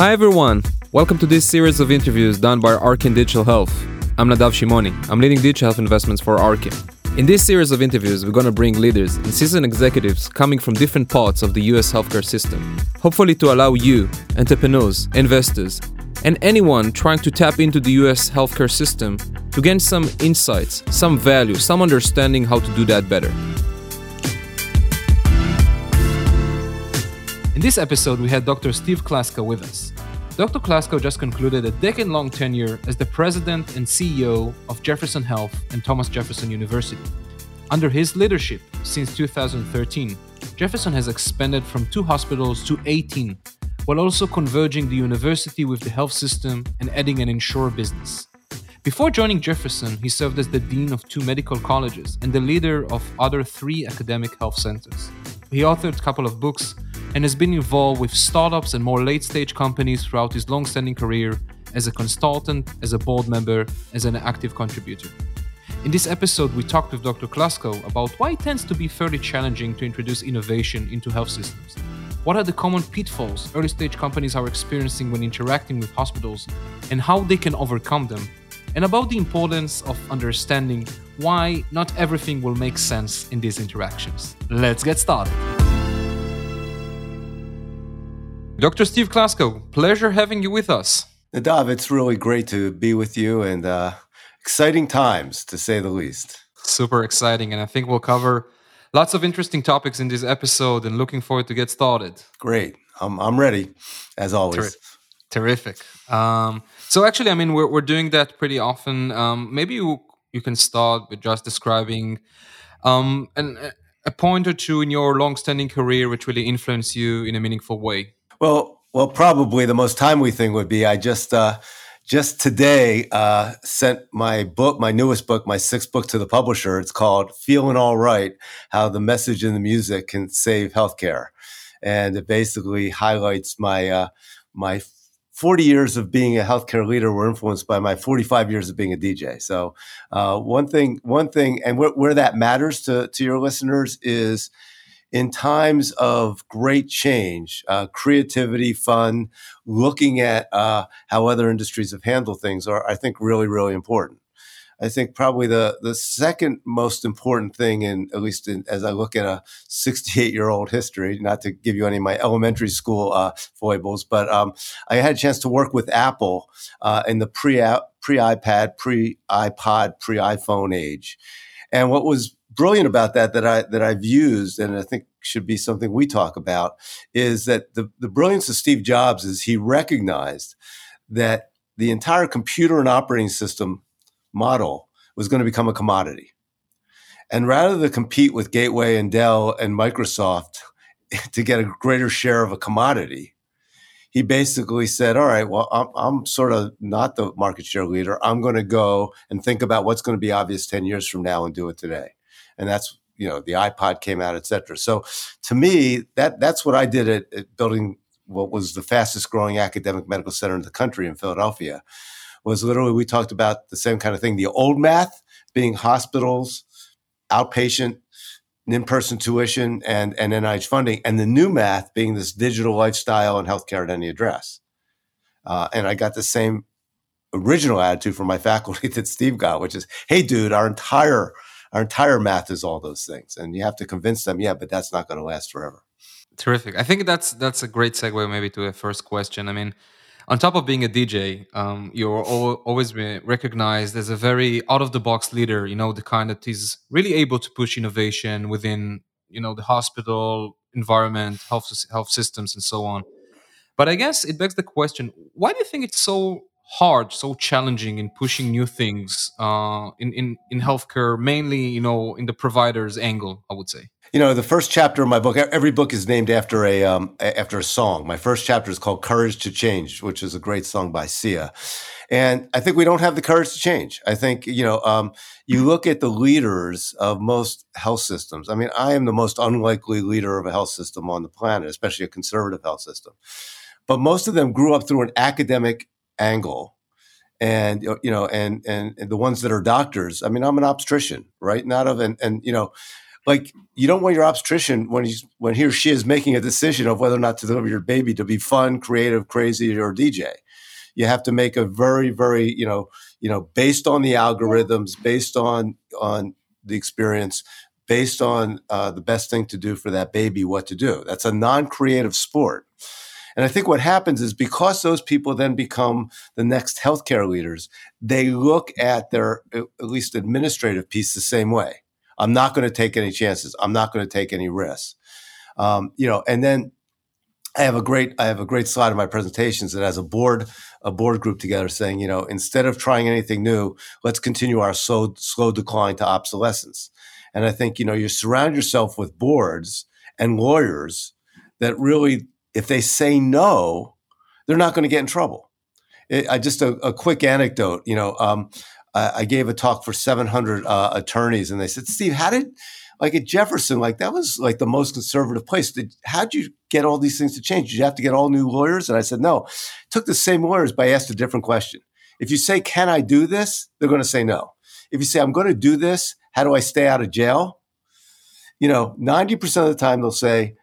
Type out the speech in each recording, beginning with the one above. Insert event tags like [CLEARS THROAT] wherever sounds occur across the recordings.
Hi everyone, welcome to this series of interviews done by Arkin Digital Health. I'm Nadav Shimoni. I'm leading digital health investments for Arkin. In this series of interviews, we're going to bring leaders and seasoned executives coming from different parts of the US healthcare system, hopefully to allow you, entrepreneurs, investors, and anyone trying to tap into the US healthcare system to gain some insights, some value, some understanding how to do that better. In this episode, we had Dr. Steve Klasko with us. Dr. Klasko just concluded a decade long tenure as the president and CEO of Jefferson Health and Thomas Jefferson University. Under his leadership, since 2013, Jefferson has expanded from two hospitals to 18, while also converging the university with the health system and adding an insurer business. Before joining Jefferson, he served as the dean of two medical colleges and the leader of other three academic health centers. He authored a couple of books and has been involved with startups and more late stage companies throughout his long standing career as a consultant, as a board member, as an active contributor. In this episode, we talked with Dr. Klasko about why it tends to be fairly challenging to introduce innovation into health systems. What are the common pitfalls early stage companies are experiencing when interacting with hospitals and how they can overcome them? And about the importance of understanding why not everything will make sense in these interactions. Let's get started. Dr. Steve Klasko, pleasure having you with us. Nadav, it's really great to be with you and uh, exciting times, to say the least. Super exciting. And I think we'll cover lots of interesting topics in this episode and looking forward to get started. Great. I'm, I'm ready, as always. Ter- terrific. Um, so, actually, I mean, we're, we're doing that pretty often. Um, maybe you, you can start with just describing um, an, a point or two in your long-standing career which really influenced you in a meaningful way. Well, well, probably the most timely thing would be I just uh, just today uh, sent my book, my newest book, my sixth book to the publisher. It's called "Feeling All Right: How the Message in the Music Can Save Healthcare," and it basically highlights my uh, my 40 years of being a healthcare leader were influenced by my 45 years of being a DJ. So uh, one thing, one thing, and where, where that matters to to your listeners is in times of great change, uh, creativity, fun, looking at uh, how other industries have handled things are, I think, really, really important. I think probably the the second most important thing, in at least in, as I look at a 68 year old history, not to give you any of my elementary school uh, foibles, but um, I had a chance to work with Apple uh, in the pre pre iPad, pre iPod, pre iPhone age, and what was brilliant about that that I that I've used and I think should be something we talk about is that the, the brilliance of Steve Jobs is he recognized that the entire computer and operating system model was going to become a commodity. And rather than compete with Gateway and Dell and Microsoft [LAUGHS] to get a greater share of a commodity, he basically said, All right, well, I'm, I'm, sort of not the market share leader. I'm going to go and think about what's going to be obvious 10 years from now and do it today and that's you know the iPod came out, et cetera. So to me, that that's what I did at, at building what was the fastest growing academic medical center in the country in Philadelphia. Was literally we talked about the same kind of thing. The old math being hospitals, outpatient, in-person tuition, and and NIH funding, and the new math being this digital lifestyle and healthcare at any address. Uh, and I got the same original attitude from my faculty [LAUGHS] that Steve got, which is, "Hey, dude, our entire our entire math is all those things, and you have to convince them, yeah, but that's not going to last forever. Terrific. I think that's that's a great segue, maybe to a first question. I mean, on top of being a DJ, um, you're always recognized as a very out of the box leader. You know, the kind that is really able to push innovation within you know the hospital environment, health health systems, and so on. But I guess it begs the question: Why do you think it's so hard, so challenging in pushing new things uh, in in in healthcare, mainly you know in the provider's angle. I would say. You know, the first chapter of my book. Every book is named after a um, after a song. My first chapter is called "Courage to Change," which is a great song by Sia. And I think we don't have the courage to change. I think you know, um, you look at the leaders of most health systems. I mean, I am the most unlikely leader of a health system on the planet, especially a conservative health system. But most of them grew up through an academic angle and you know and, and, and the ones that are doctors i mean i'm an obstetrician right not of and, and you know like you don't want your obstetrician when he's when he or she is making a decision of whether or not to deliver your baby to be fun, creative, crazy, or DJ. You have to make a very, very, you know, you know, based on the algorithms, based on on the experience, based on uh, the best thing to do for that baby, what to do. That's a non-creative sport. And I think what happens is because those people then become the next healthcare leaders, they look at their at least administrative piece the same way. I'm not going to take any chances. I'm not going to take any risks. Um, you know, and then I have a great I have a great slide in my presentations that has a board a board group together saying, you know, instead of trying anything new, let's continue our slow slow decline to obsolescence. And I think you know you surround yourself with boards and lawyers that really, if they say no, they're not going to get in trouble. It, I just a, a, quick anecdote. You know, um, I, I, gave a talk for 700 uh, attorneys, and they said, "Steve, how did?" Like at Jefferson, like that was like the most conservative place. Did, how'd you get all these things to change? Did you have to get all new lawyers? And I said, no. Took the same lawyers, but I asked a different question. If you say, can I do this? They're going to say no. If you say, I'm going to do this, how do I stay out of jail? You know, 90% of the time they'll say,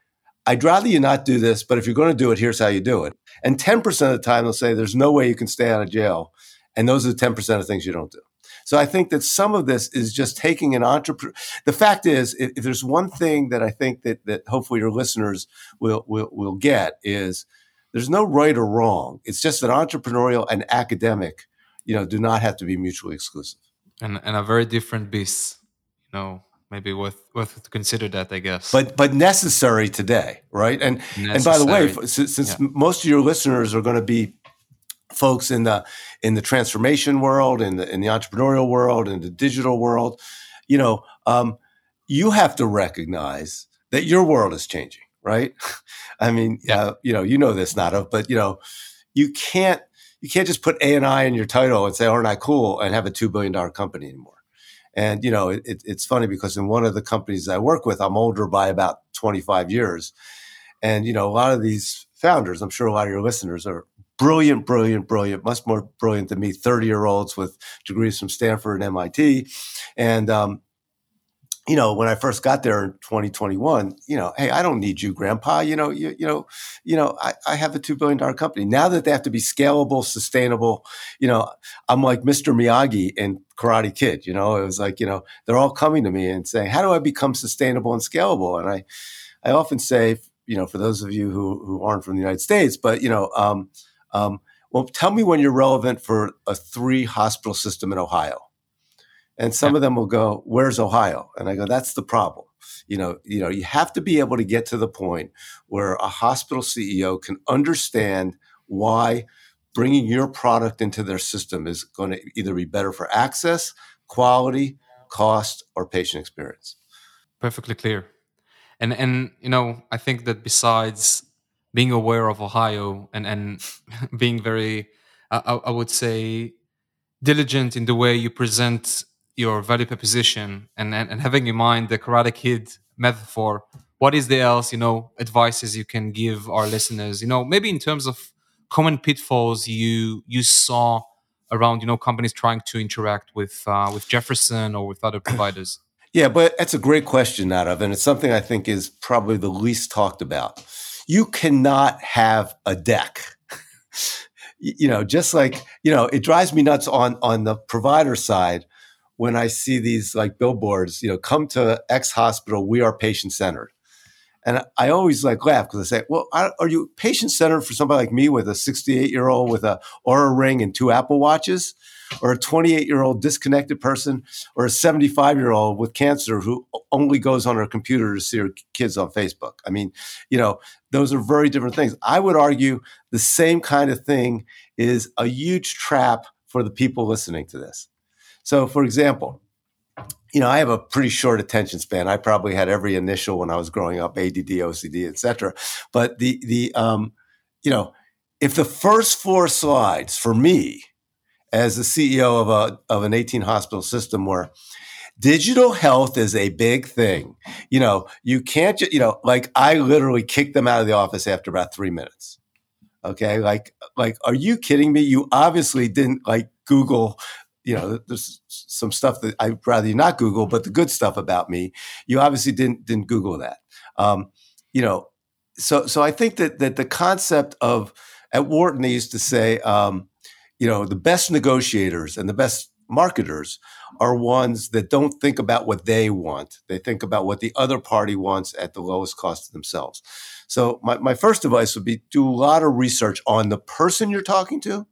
I'd rather you not do this, but if you're going to do it, here's how you do it. And 10% of the time they'll say, there's no way you can stay out of jail. And those are the 10% of things you don't do. So I think that some of this is just taking an entrepreneur. The fact is, if, if, there's one thing that I think that that hopefully your listeners will will will get is there's no right or wrong. It's just that entrepreneurial and academic, you know, do not have to be mutually exclusive. And and a very different beast, you know, maybe worth worth to consider that i guess but but necessary today right and necessary. and by the way since, since yeah. most of your listeners are going to be folks in the in the transformation world, in the in the entrepreneurial world, in the digital world, you know, um, you have to recognize that your world is changing, right? [LAUGHS] I mean, yeah. uh, you know, you know this, Nada, but you know, you can't you can't just put A and I in your title and say, "Aren't I cool?" and have a two billion dollar company anymore. And you know, it, it's funny because in one of the companies I work with, I'm older by about 25 years, and you know, a lot of these founders, I'm sure a lot of your listeners are brilliant, brilliant, brilliant, much more brilliant than me, 30 year olds with degrees from Stanford and MIT. And, um, you know, when I first got there in 2021, you know, hey, I don't need you, grandpa. You know, you, you know, you know, I, I have a $2 billion company. Now that they have to be scalable, sustainable, you know, I'm like Mr. Miyagi in Karate Kid, you know, it was like, you know, they're all coming to me and saying, how do I become sustainable and scalable? And I, I often say, you know, for those of you who, who aren't from the United States, but, you know, um, um, well, tell me when you're relevant for a three hospital system in Ohio. And some yeah. of them will go, "Where's Ohio?" And I go, "That's the problem." You know, you know, you have to be able to get to the point where a hospital CEO can understand why bringing your product into their system is going to either be better for access, quality, cost, or patient experience. Perfectly clear. And and you know, I think that besides being aware of Ohio and and [LAUGHS] being very, I, I would say, diligent in the way you present your value proposition and, and, and having in mind the Karate Kid metaphor. What is the else, you know, advices you can give our listeners? You know, maybe in terms of common pitfalls you you saw around, you know, companies trying to interact with uh, with Jefferson or with other providers. [CLEARS THROAT] Yeah, but that's a great question, Nadav, and it's something I think is probably the least talked about you cannot have a deck. [LAUGHS] you know, just like, you know, it drives me nuts on on the provider side when I see these like billboards, you know, come to X hospital, we are patient centered. And I always like laugh because I say, well, are you patient centered for somebody like me with a 68 year old with a Oura ring and two Apple watches? or a 28 year old disconnected person or a 75 year old with cancer who only goes on her computer to see her kids on Facebook. I mean, you know, those are very different things. I would argue the same kind of thing is a huge trap for the people listening to this. So, for example, you know, I have a pretty short attention span. I probably had every initial when I was growing up, ADD, OCD, etc. But the the um, you know, if the first four slides for me as the CEO of a of an 18 hospital system where digital health is a big thing. You know, you can't you know, like I literally kicked them out of the office after about 3 minutes. Okay? Like like are you kidding me? You obviously didn't like Google you know, there's some stuff that I'd rather you not Google, but the good stuff about me, you obviously didn't didn't Google that. Um, you know, so so I think that that the concept of at Wharton they used to say, um, you know, the best negotiators and the best marketers are ones that don't think about what they want. They think about what the other party wants at the lowest cost to themselves. So my, my first advice would be do a lot of research on the person you're talking to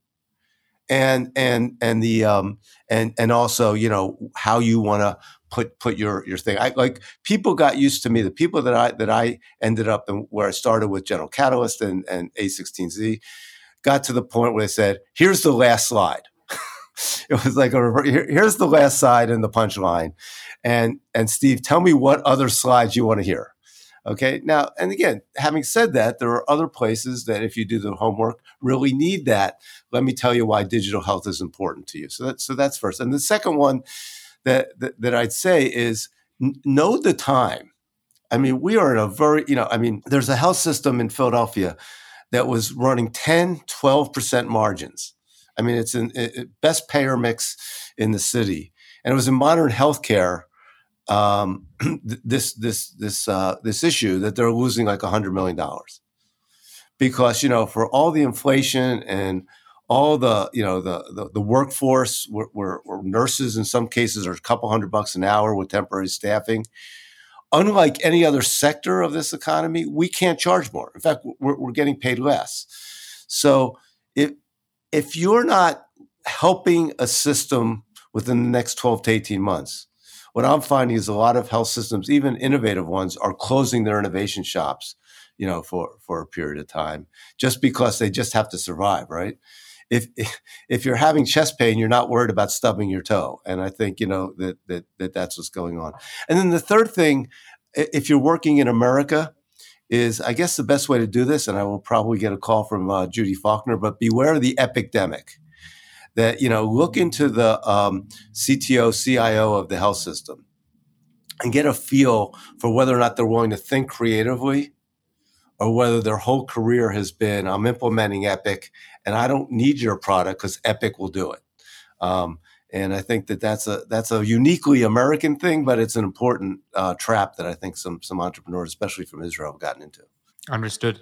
and and and the um and and also you know how you want to put put your your thing. I like people got used to me. The people that I that I ended up in where I started with General Catalyst and and A16Z got to the point where they said, "Here's the last slide." [LAUGHS] it was like a here's the last slide in the punchline, and and Steve, tell me what other slides you want to hear. Okay. Now, and again, having said that, there are other places that if you do the homework really need that. Let me tell you why digital health is important to you. So that's so that's first. And the second one that that, that I'd say is n- know the time. I mean, we are in a very, you know, I mean, there's a health system in Philadelphia that was running 10, 12% margins. I mean, it's in it, best payer mix in the city. And it was in modern healthcare um, [CLEARS THROAT] this this this uh, this issue that they're losing like hundred million dollars. Because you know for all the inflation and all the you know the the, the workforce where, nurses in some cases are a couple hundred bucks an hour with temporary staffing. Unlike any other sector of this economy we can't charge more. In fact we're, we're getting paid less. So if if you're not helping a system within the next 12 to 18 months what I'm finding is a lot of health systems, even innovative ones, are closing their innovation shops, you know, for for a period of time, just because they just have to survive, right? If [LAUGHS] if you're having chest pain, you're not worried about stubbing your toe, and I think you know that that, that that's what's going on. And then the third thing, if you're working in America, is I guess the best way to do this, and I will probably get a call from uh, Judy Faulkner, but beware the epidemic that you know look into the um, CTO, CIO of the health system and get a feel for whether or not they're willing to think creatively or whether their whole career has been I'm implementing Epic and I don't need your product because Epic will do it. Um, and I think that that's a that's a uniquely American thing, but it's an important uh, trap that I think some some entrepreneurs, especially from Israel, have gotten into. Understood.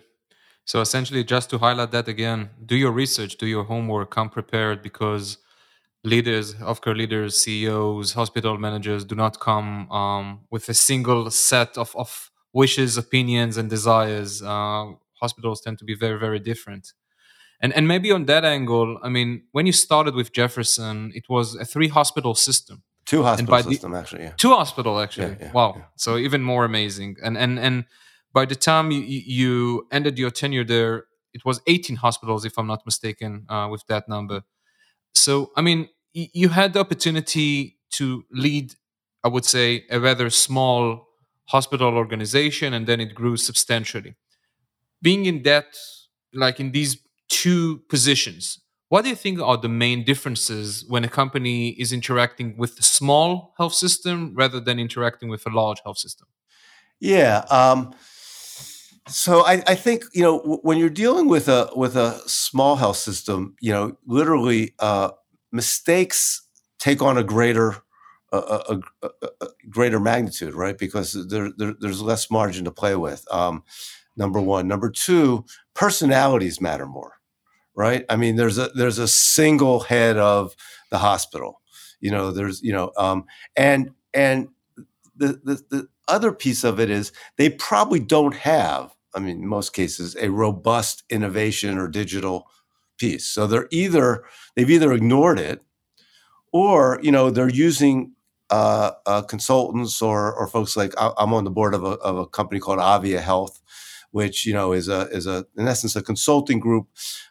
So essentially, just to highlight that again, do your research, do your homework, come prepared because leaders, healthcare leaders, CEOs, hospital managers do not come um, with a single set of, of wishes, opinions, and desires. Uh, hospitals tend to be very, very different. And, and maybe on that angle, I mean, when you started with Jefferson, it was a three hospital system. Two hospital system, the, actually. Yeah. Two hospital, actually. Yeah, yeah, wow. So even more amazing. And and and by the time you, you ended your tenure there, it was 18 hospitals, if I'm not mistaken, uh, with that number. So, I mean, you had the opportunity to lead, I would say, a rather small hospital organization, and then it grew substantially. Being in that, like in these two positions, what do you think are the main differences when a company is interacting with a small health system rather than interacting with a large health system? Yeah. Um, so I, I, think you know when you're dealing with a with a small health system, you know, literally uh, mistakes take on a greater a, a, a, greater magnitude, right? Because there, there, there's less margin to play with. Um, number one, number two, personalities matter more, right? I mean, there's a there's a single head of the hospital, you know. There's you know, um, and and the, the the other piece of it is they probably don't have, I mean, most cases, a robust innovation or digital piece. So they're either they've either ignored it, or you know they're using uh, uh, consultants or or folks like I'm on the board of a, of a company called Avia Health, which you know is a is a in essence a consulting group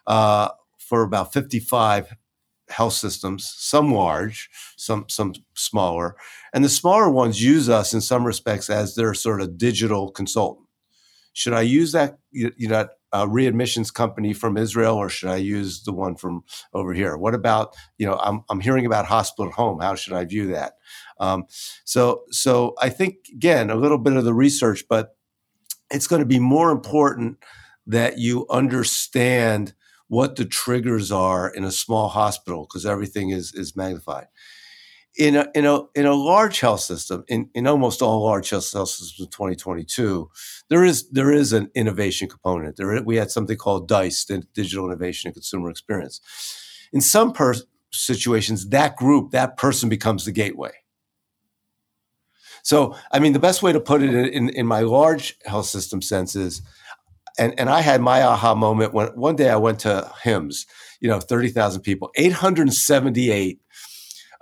uh, for about 55 health systems, some large, some some smaller, and the smaller ones use us in some respects as their sort of digital consultant. Should I use that you know uh, readmissions company from Israel, or should I use the one from over here? What about you know I'm I'm hearing about hospital at home. How should I view that? Um, so so I think again a little bit of the research, but it's going to be more important that you understand what the triggers are in a small hospital because everything is is magnified. In a, in a in a large health system, in, in almost all large health systems in 2022, there is there is an innovation component. There we had something called DICE, the Digital Innovation and Consumer Experience. In some per- situations, that group, that person becomes the gateway. So, I mean, the best way to put it in, in, in my large health system sense is, and, and I had my aha moment when one day I went to HIMSS, you know, 30,000 people, 878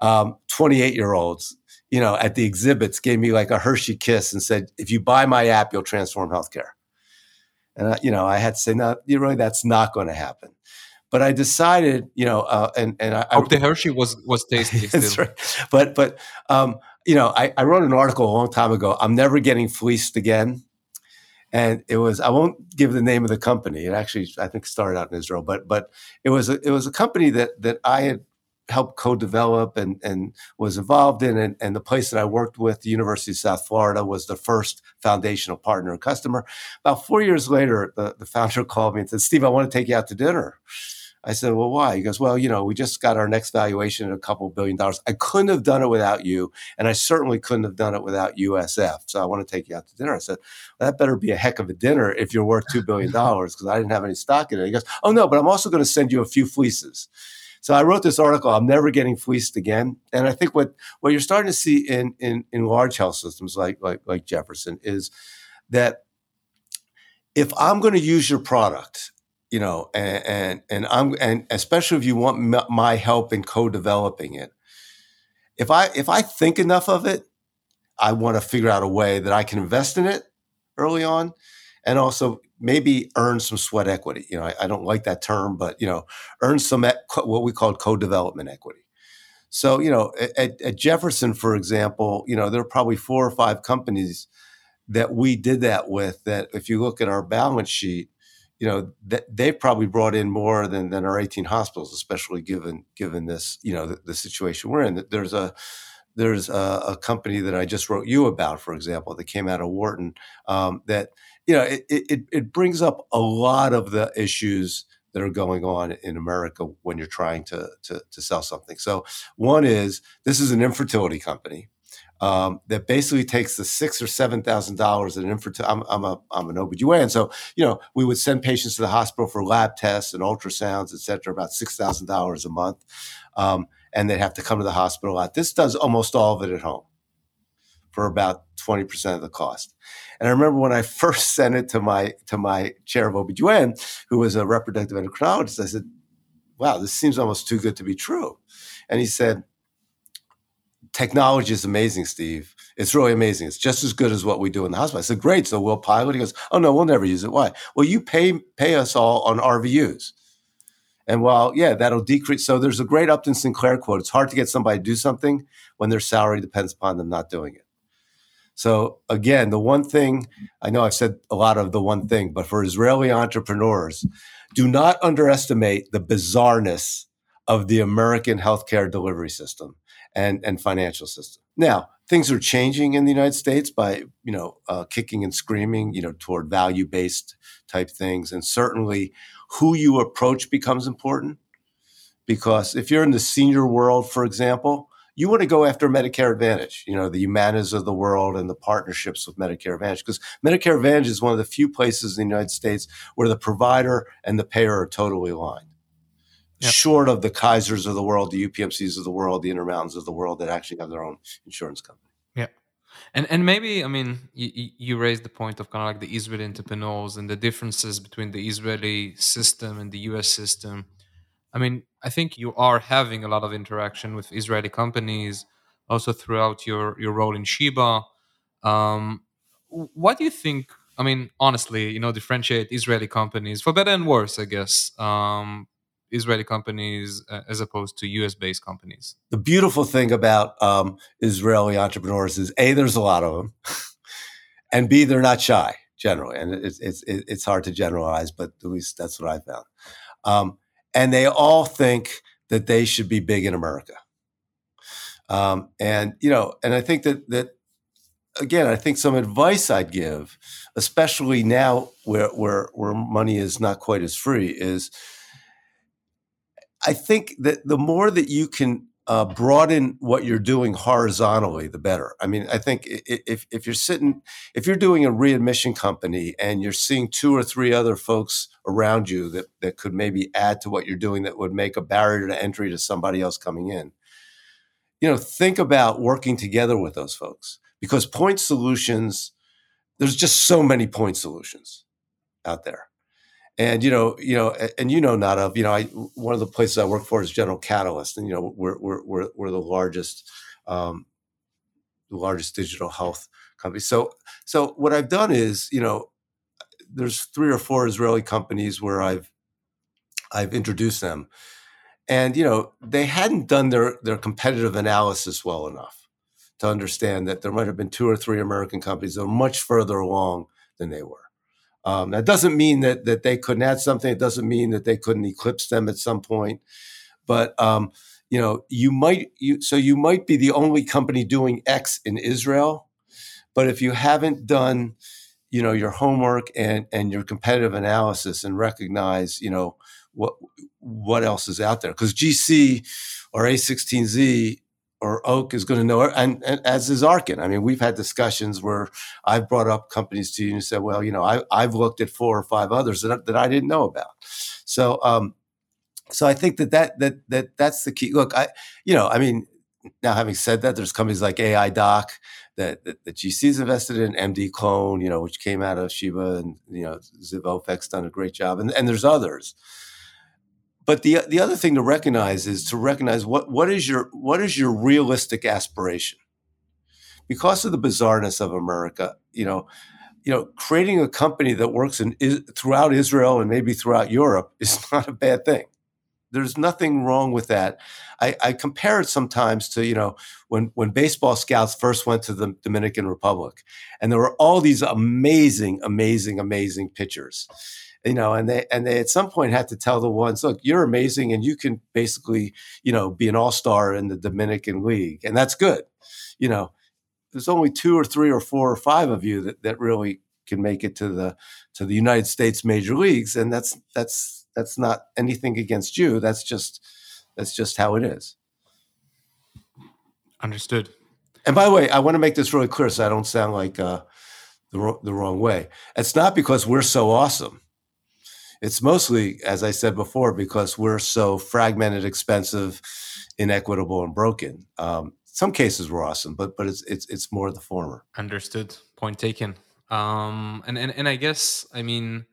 um, 28 year olds, you know, at the exhibits gave me like a Hershey kiss and said, if you buy my app, you'll transform healthcare. And, I, you know, I had to say, no, you really, that's not going to happen. But I decided, you know, uh, and and I, hope the Hershey was was tasty. [LAUGHS] that's right. But but um, you know, I, I wrote an article a long time ago. I'm never getting fleeced again and it was I won't give the name of the company. It actually I think started out in Israel, but but it was a, it was a company that that I had helped co-develop and and was involved in and, and the place that I worked with, the University of South Florida, was the first foundational partner and customer. About four years later, the, the founder [LAUGHS] called me and said, Steve, I want to take you out to dinner. I said, well, why? He goes, well, you know, we just got our next valuation at a couple billion dollars. I couldn't have done it without you. And I certainly couldn't have done it without USF. So I want to take you out to dinner. I said, well, that better be a heck of a dinner if you're worth $2 billion because I didn't have any stock in it. He goes, oh, no, but I'm also going to send you a few fleeces. So I wrote this article, I'm never getting fleeced again. And I think what, what you're starting to see in, in, in large health systems like, like, like Jefferson is that if I'm going to use your product you know, and, and, and I'm, and especially if you want my help in co-developing it, if I, if I think enough of it, I want to figure out a way that I can invest in it early on and also maybe earn some sweat equity. You know, I, I don't like that term, but, you know, earn some, what we call co-development equity. So, you know, at, at Jefferson, for example, you know, there are probably four or five companies that we did that with that if you look at our balance sheet, you know th- they've probably brought in more than, than our 18 hospitals especially given given this you know the, the situation we're in there's a there's a, a, company that I just wrote you about, for example, that came out of Wharton. Um, that you know, it, it, it brings up a lot of the issues that are going on in America when you're trying to, to, to sell something. So one is this is an infertility company, um, that basically takes the six or seven thousand dollars in infertility. I'm, I'm a I'm an OBGYN, so you know we would send patients to the hospital for lab tests and ultrasounds, et cetera, about six thousand dollars a month, um, and they'd have to come to the hospital. Lot. This does almost all of it at home for about twenty percent of the cost. And I remember when I first [LAUGHS] sent it to my to my chair of OBGYN, who was a reproductive endocrinologist, I said, "Wow, this seems almost too good to be true," and he said technology is amazing, Steve. It's really amazing. It's just as good as what we do in the hospital. I said, great. So we'll pilot. He goes, oh no, we'll never use it. Why? Well, you pay pay us all on RVUs. And while, yeah, that'll decrease. So there's a great Upton Sinclair quote. It's hard to get somebody to do something when their salary depends upon them not doing it. So again, the one thing I know I've said a lot of the one thing, but for Israeli entrepreneurs, do not underestimate the bizarreness of the American healthcare delivery system and, and financial system. Now, things are changing in the United States by, you know, uh, kicking and screaming, you know, toward value based type things. And certainly who you approach becomes important because if you're in the senior world, for example, you want to go after Medicare Advantage, you know, the Humanas of the world and the partnerships with Medicare Advantage, because Medicare Advantage is one of the few places in the United States where the provider and the payer are totally aligned yep. short of the Kaisers of the world, the UPMCs of the world, the Intermountains of the world that actually have their own insurance company. Yeah. And and maybe I mean you, you raised the point of kind of like the Israeli entrepreneurs and the differences between the Israeli system and the U.S. system. I mean, I think you are having a lot of interaction with Israeli companies, also throughout your your role in Sheba. Um, what do you think? I mean, honestly, you know, differentiate Israeli companies for better and worse, I guess, um, Israeli companies uh, as opposed to US based companies? The beautiful thing about um, Israeli entrepreneurs is A, there's a lot of them, [LAUGHS] and B, they're not shy generally. And it's, it's, it's hard to generalize, but at least that's what I found. Um, and they all think that they should be big in America. Um, and, you know, and I think that, that again, I think some advice I'd give, especially now where, where, where money is not quite as free, is I think that the more that you can uh, broaden what you're doing horizontally, the better. I mean, I think if if you're sitting, if you're doing a readmission company and you're seeing two or three other folks around you that that could maybe add to what you're doing, that would make a barrier to entry to somebody else coming in. You know, think about working together with those folks because point solutions. There's just so many point solutions out there and you know, you know, and you know, not of you know, I one of the places I work for is General Catalyst, and you know, we're we're we're, we're the largest, um, the largest digital health company. So so what I've done is, you know, there's three or four Israeli companies where I've I've introduced them, and you know, they hadn't done their their competitive analysis well enough to understand that there might have been two or three American companies that were much further along than they were. Um, that doesn't mean that that they couldn't add something. It doesn't mean that they couldn't eclipse them at some point. But um, you know, you might you so you might be the only company doing X in Israel, but if you haven't done you know your homework and and your competitive analysis and recognize you know what what else is out there because GC or A16Z or Oak is going to know, and, and, as is Arkin. I mean, we've had discussions where I've brought up companies to you and said, well, you know, I, I've looked at four or five others that, that I didn't know about. So, um, so I think that, that that that that's the key. Look, I, you know, I mean, now having said that, there's companies like Aidoc that, that, that GC's invested in, MDClone, you know, which came out of Sheba, and you know, Zivofec's done a great job, and and there's others but the the other thing to recognize is to recognize what what is your what is your realistic aspiration? Because of the bizarreness of america you know you know creating a company that works in throughout israel and maybe throughout europe [LAUGHS] is not a bad thing. There's nothing wrong with that. I, I compare it sometimes to you know when when baseball scouts first went to the dominican republic and there were all these amazing amazing amazing pitchers you know, and they and they at some point had to tell the ones, look, you're amazing, and you can basically, you know, be an all star in the Dominican League, and that's good. You know, there's only two or three or four or five of you that that really can make it to the to the United States major leagues, and that's that's that's not anything against you. That's just that's just how it is. Understood. And by the way, I want to make this really clear so I don't sound like uh, the, the wrong way. It's not because we're so awesome it's mostly, as I said before, because we're so fragmented, expensive, inequitable, and broken. Um, some cases were awesome, but but it's it's it's more the former. Understood. Point taken. Um, and and and I guess I mean,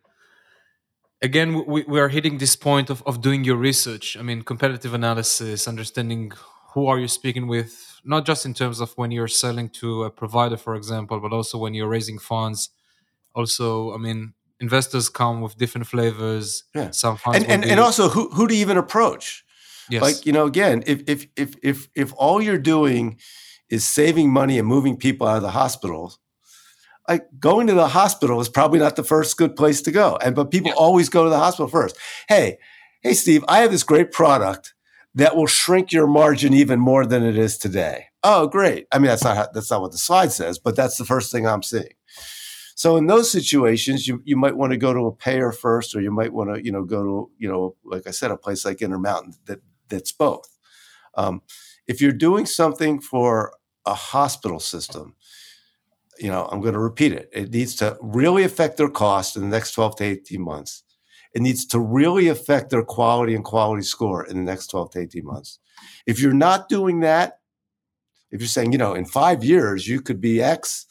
again, we we are hitting this point of of doing your research. I mean, competitive analysis, understanding who are you speaking with, not just in terms of when you're selling to a provider, for example, but also when you're raising funds. Also, I mean, investors come with different flavors. Yeah. Some and and, be- and also who who to even approach. Yes. Like you know, again, if if if if if all you're doing is saving money and moving people out of the hospitals, like going to the hospital is probably not the first good place to go. And but people yeah. always go to the hospital first. Hey, hey, Steve, I have this great product that will shrink your margin even more than it is today. Oh, great. I mean, that's not how, that's not what the slide says, but that's the first thing I'm seeing. So in those situations, you, you might want to go to a payer first, or you might want to, you know, go to, you know, like I said, a place like Intermountain that that's both. Um, if you're doing something for a hospital system, you know, I'm going to repeat it. It needs to really affect their cost in the next 12 to 18 months. It needs to really affect their quality and quality score in the next 12 to 18 months. If you're not doing that, if you're saying, you know, in five years you could be X,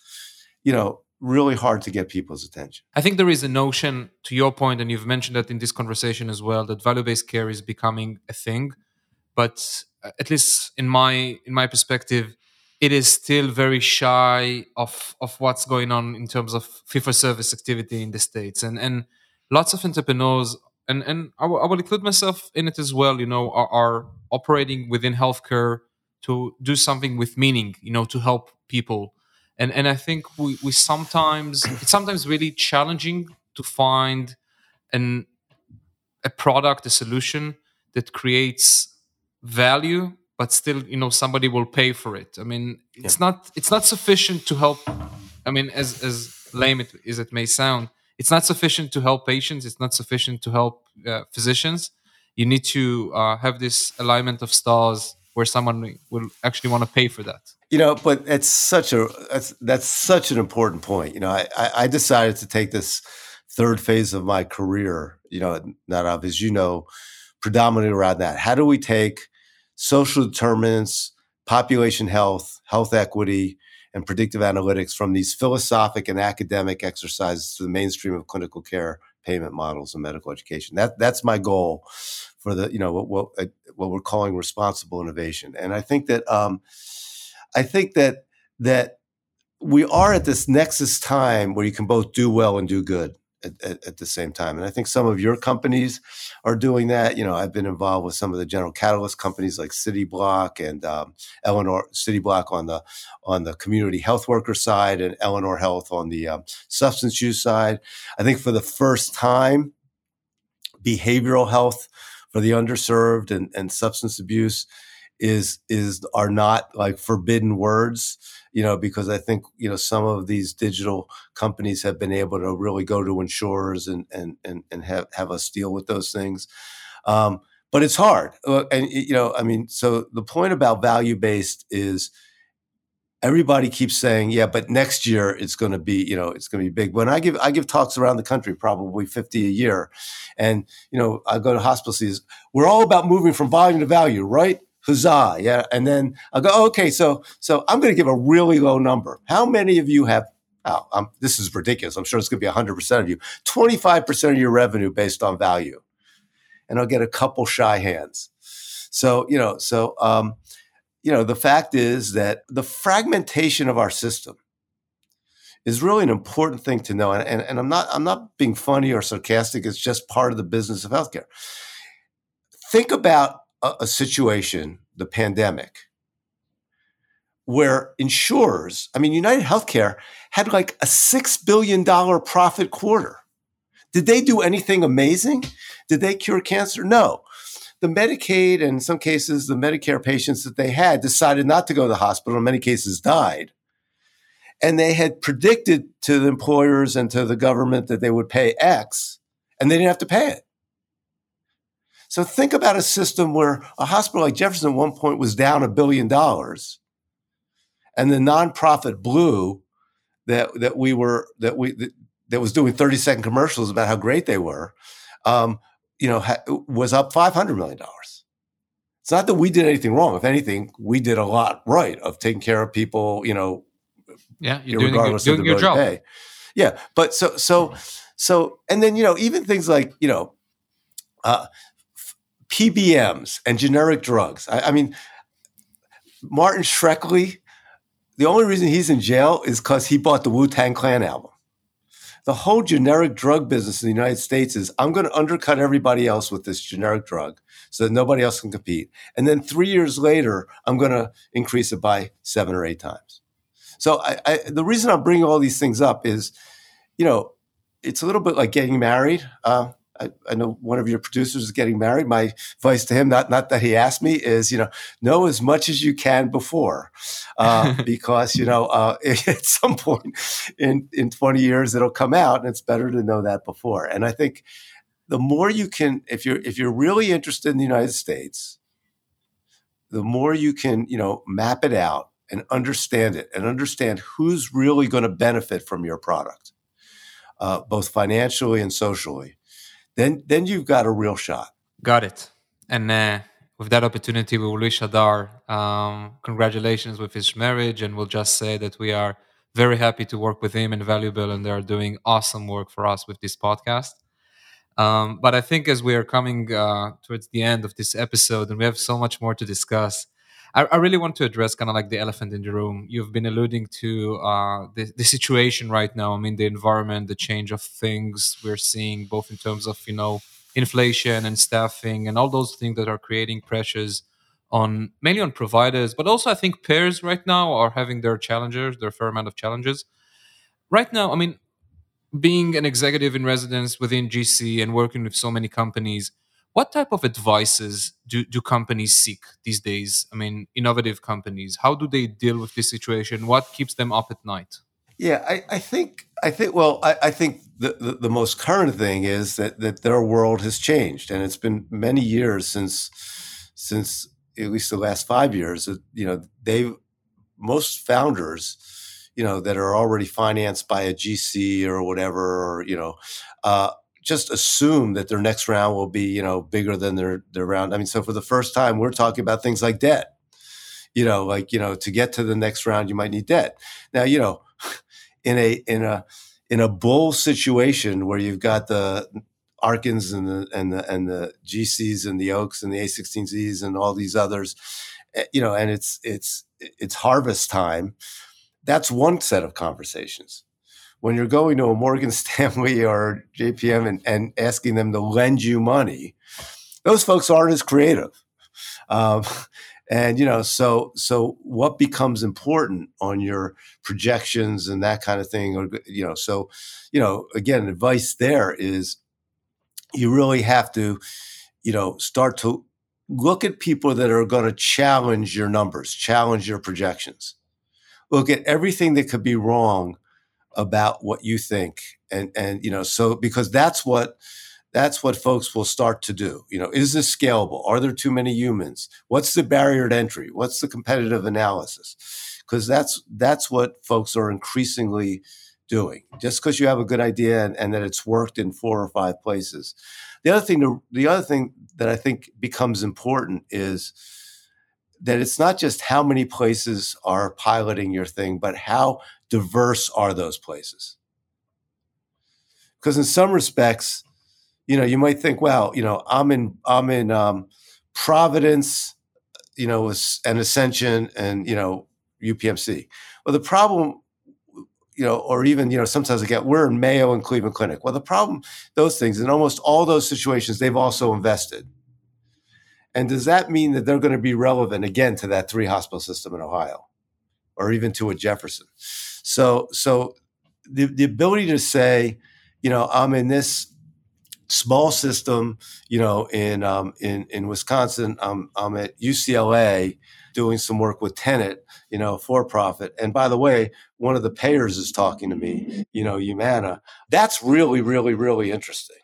you know, really hard to get people's attention. I think there is a notion, to your point, and you've mentioned that in this conversation as well, that value-based care is becoming a thing. But uh, at least in my in my perspective, it is still very shy of of what's going on in terms of fee-for-service activity in the states, and and lots of entrepreneurs. And, and I, w- I will include myself in it as well. You know, are, are operating within healthcare to do something with meaning. You know, to help people and and I think we we sometimes it's sometimes really challenging to find an a product a solution that creates value but still you know somebody will pay for it i mean it's yeah. not it's not sufficient to help i mean as as lame it, as it may sound it's not sufficient to help patients it's not sufficient to help uh, physicians you need to uh, have this alignment of stars where someone will actually want to pay for that. You know, but it's such a that's, that's such an important point. You know, I, I decided to take this third phase of my career. You know, not as you know, predominantly around that. How do we take social determinants, population health, health equity, and predictive analytics from these philosophic and academic exercises to the mainstream of clinical care payment models and medical education. That that's my goal for the you know what what, what we're calling responsible innovation. And I think that um, I think that that we are at this nexus time where you can both do well and do good at, at, at, the same time. And I think some of your companies are doing that. You know, I've been involved with some of the general catalyst companies like Cityblock and um, Eleanor Cityblock on the on the community health worker side, and Eleanor Health on the um, substance use side. I think for the first time, behavioral health for the underserved and, and substance abuse is is are not like forbidden words you know because i think you know some of these digital companies have been able to really go to insurers and and and, and have have us deal with those things. Um, but it's hard. Uh, and you know i mean so the point about value based is everybody keeps saying yeah but next year it's going to be you know it's going to be big. When i give i give talks around the country probably 50 a year and you know i go to hospitals we're all about moving from volume to value right huzzah yeah and then i'll go okay so so i'm going to give a really low number. How many of you have oh, I'm, this is ridiculous. I'm sure it's going to be 100% of you. 25% of your revenue based on value. And i'll get a couple shy hands. So you know so um, you know the fact is that the fragmentation of our system is really an important thing to know. And, and, and i'm not i'm not being funny or sarcastic. It's just part of the business of healthcare. Think about a, a situation, the pandemic, where insurers, I mean, United Healthcare had like a $6 billion profit quarter. Did they do anything amazing? Did they cure cancer? No. The Medicaid and in some cases the Medicare patients that they had decided not to go to the hospital, in many cases died. And they had predicted to the employers and to the government that they would pay X, and they didn't have to pay it. So think about a system where a hospital like Jefferson at one point was down a billion dollars, and the nonprofit Blue that that we were that we that, that was doing thirty second commercials about how great they were, um, you know, ha- was up five hundred million dollars. It's not that we did anything wrong. If anything, we did a lot right of taking care of people. You know, yeah, you're doing, regardless doing of your job. Pay. Yeah, but so so so, and then you know, even things like you know. Uh, PBMs and generic drugs. I, I mean, Martin Shkreli, the only reason he's in jail is because he bought the Wu Tang Clan album. The whole generic drug business in the United States is I'm going to undercut everybody else with this generic drug so that nobody else can compete. And then three years later, I'm going to increase it by seven or eight times. So I, I, the reason I'm bringing all these things up is, you know, it's a little bit like getting married. Uh, I, I, know one of your producers is getting married. My advice to him, not not that he asked me, is you know know as much as you can before, uh, [LAUGHS] because you know uh, [LAUGHS] at some point in in twenty years it'll come out, and it's better to know that before. And I think the more you can, if you're if you're really interested in the United States, the more you can you know map it out and understand it, and understand who's really going to benefit from your product, uh, both financially and socially then then you've got a real shot. Got it. And uh, with that opportunity, we will wish Hadar um, congratulations with his marriage, and we'll just say that we are very happy to work with him and valuable, and they are doing awesome work for us with this podcast. Um, but I think as we are coming uh, towards the end of this episode, and we have so much more to discuss, I, I really want to address kind of like the elephant in the room. You've been alluding to uh, the, the situation right now. I mean, the environment, the change of things we're seeing, both in terms of you know inflation and staffing and all those things that are creating pressures on mainly on providers, but also I think payers right now are having their challenges, their fair amount of challenges. Right now, I mean, being an executive in residence within GC and working with so many companies, what type of advices do, do companies seek these days? I mean, innovative companies, how do they deal with this situation? What keeps them up at night? Yeah, I, I think I think well, I, I think the, the, the most current thing is that that their world has changed, and it's been many years since since at least the last five years. You know, they've most founders, you know, that are already financed by a GC or whatever, or you know, uh, just assume that their next round will be you know bigger than their their round. I mean, so for the first time, we're talking about things like debt. You know, like you know, to get to the next round, you might need debt. Now, you know, [LAUGHS] in a in a in a bull situation where you've got the Arkins and the and the and the GCs and the Oaks and the A16Zs and all these others, eh, you know, and it's it's it's harvest time. That's one set of conversations. When you're going to a Morgan [LAUGHS] Stanley or JPM and, and asking them to lend you money, those folks aren't as creative. Um, [LAUGHS] and you know so so what becomes important on your projections and that kind of thing or you know so you know again advice there is you really have to you know start to look at people that are going to challenge your numbers challenge your projections look at everything that could be wrong about what you think and and you know so because that's what that's what folks will start to do. You know, is this scalable? Are there too many humans? What's the barrier to entry? What's the competitive analysis? Because that's that's what folks are increasingly doing. Just because you have a good idea and, and, that it's worked in four or five places. The other thing, to, the other thing that I think becomes important is that it's not just how many places are piloting your thing, but how diverse are those places. Because in some respects, you know, you might think, well, you know, I'm in I'm in um, Providence, you know, and Ascension and you know UPMC. Well, the problem, you know, or even you know, sometimes I get we're in Mayo and Cleveland Clinic. Well, the problem, those things, in almost all those situations, they've also invested. And does that mean that they're going to be relevant again to that three hospital system in Ohio, or even to a Jefferson? So, so the the ability to say, you know, I'm in this small system, you know, in um, in in Wisconsin. I'm I'm at UCLA doing some work with Tenet, you know, for profit. And by the way, one of the payers is talking to me, you know, Humana. That's really, really, really interesting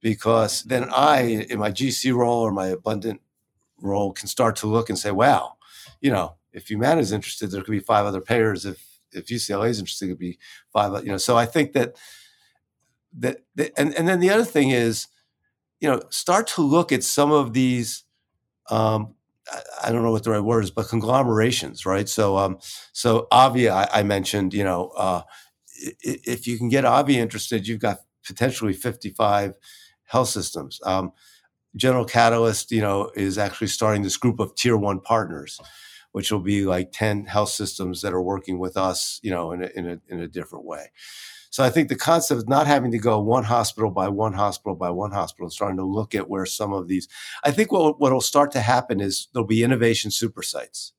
because then I, in my GC role or my abundant role, can start to look and say, wow, you know, if Humana is interested, there could be five other payers. If if UCLA is interested, it could be five. You know, so I think that that, that and, and then the other thing is, you know, start to look at some of these um, I, don't know what the right word is, but conglomerations, right? So, um, so Avia, I, I mentioned, you know, uh, if you can get Avia interested, you've got potentially 55 health systems. Um, General Catalyst, you know, is actually starting this group of tier one partners, which will be like 10 health systems that are working with us, you know, in a, in a, in a different way. So I think the concept of not having to go one hospital by one hospital by one hospital, starting to look at where some of these, I think what will start to happen is there'll be innovation super sites.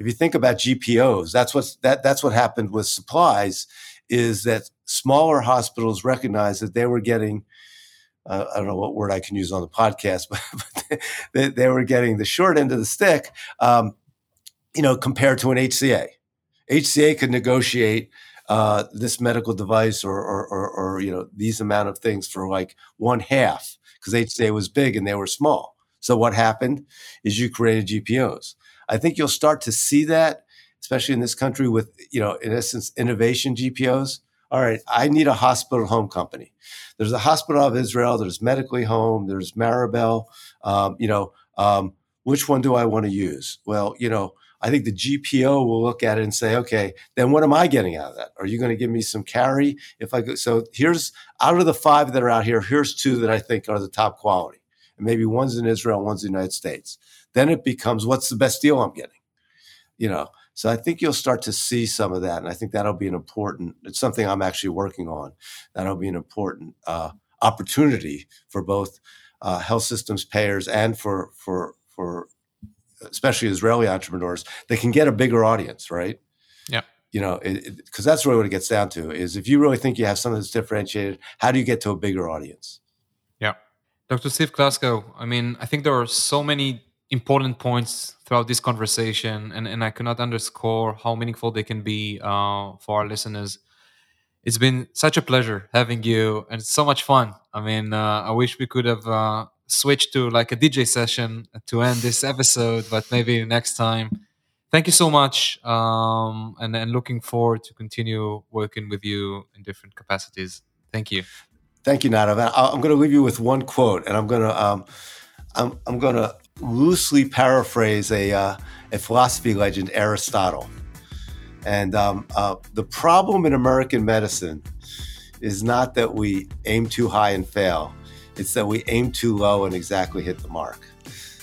If you think about GPOs, that's what's that that's what happened with supplies, is that smaller hospitals recognized that they were getting uh, I don't know what word I can use on the podcast, [LAUGHS] but, but they, they, were getting the short end of the stick, um, you know, compared to an HCA. HCA could negotiate uh, this medical device or, or, or, or, you know these amount of things for like one half because HCA was big and they were small. So what happened is you created GPOs. I think you'll start to see that, especially in this country with you know in essence innovation GPOs. All right, I need a hospital home company. There's a Hospital of Israel. There's Medically Home. There's Maribel. Um, you know, um, which one do I want to use? Well, you know, I think the GPO will look at it and say, okay, then what am I getting out of that? Are you going to give me some carry? If I go, so here's out of the five that are out here, here's two that I think are the top quality. And maybe one's in Israel, one's in the United States. Then it becomes what's the best deal I'm getting? You know, so I think you'll start to see some of that. And I think that'll be an important, it's something I'm actually working on. That'll be an important uh, opportunity for both uh, health systems payers and for, for, for especially Israeli entrepreneurs, they can get a bigger audience, right? Yeah. You know, because that's really what it gets down to is if you really think you have something that's differentiated, how do you get to a bigger audience? Yeah. Dr. Steve Klasko, I mean, I think there are so many important points throughout this conversation, and, and I cannot underscore how meaningful they can be uh, for our listeners. It's been such a pleasure having you, and so much fun. I mean, uh, I wish we could have uh, switched to like a DJ session to end this episode, but maybe next time. Thank you so much, um, and and looking forward to continue working with you in different capacities. Thank you. Thank you, Nadav. I'm going to leave you with one quote, and I'm going to um, I'm I'm going to loosely paraphrase a uh, a philosophy legend, Aristotle. And um, uh, the problem in American medicine is not that we aim too high and fail, it's that we aim too low and exactly hit the mark.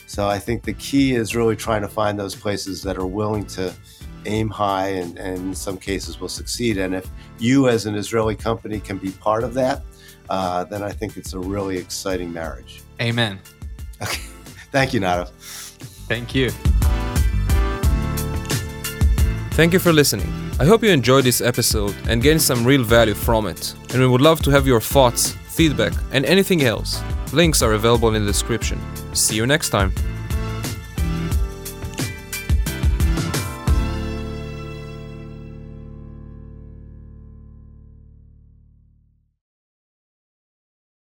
So I think the key is really trying to find those places that are willing to aim high and, and in some cases will succeed. And if you, as an Israeli company, can be part of that, uh, then I think it's a really exciting marriage. Amen. Okay. Thank you, Nadav. Thank you. Thank you for listening. I hope you enjoyed this episode and gained some real value from it. And we would love to have your thoughts, feedback, and anything else. Links are available in the description. See you next time.